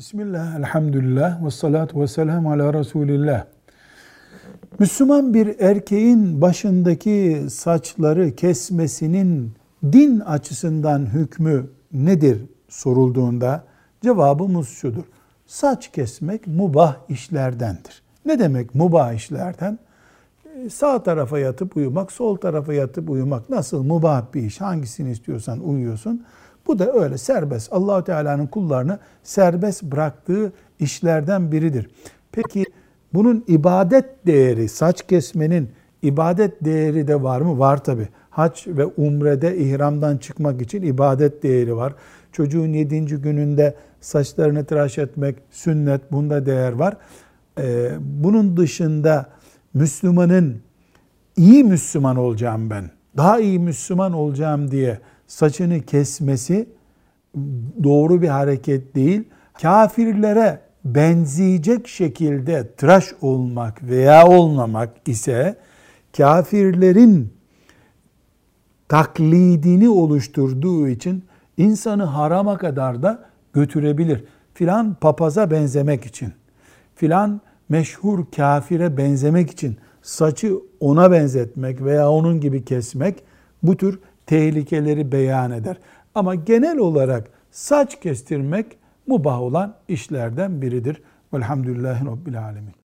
Bismillah, elhamdülillah, ve salatu ve selamu ala Resulillah. Müslüman bir erkeğin başındaki saçları kesmesinin din açısından hükmü nedir sorulduğunda cevabımız şudur. Saç kesmek mubah işlerdendir. Ne demek mubah işlerden? Sağ tarafa yatıp uyumak, sol tarafa yatıp uyumak nasıl mubah bir iş? Hangisini istiyorsan uyuyorsun. Bu da öyle serbest. Allahu Teala'nın kullarını serbest bıraktığı işlerden biridir. Peki bunun ibadet değeri, saç kesmenin ibadet değeri de var mı? Var tabi. Hac ve umrede ihramdan çıkmak için ibadet değeri var. Çocuğun yedinci gününde saçlarını tıraş etmek sünnet, bunda değer var. Ee, bunun dışında Müslümanın iyi Müslüman olacağım ben, daha iyi Müslüman olacağım diye saçını kesmesi doğru bir hareket değil. Kafirlere benzeyecek şekilde tıraş olmak veya olmamak ise kafirlerin taklidini oluşturduğu için insanı harama kadar da götürebilir. Filan papaza benzemek için, filan meşhur kafire benzemek için saçı ona benzetmek veya onun gibi kesmek bu tür tehlikeleri beyan eder. Ama genel olarak saç kestirmek mubah olan işlerden biridir. Velhamdülillahi Rabbil Alemin.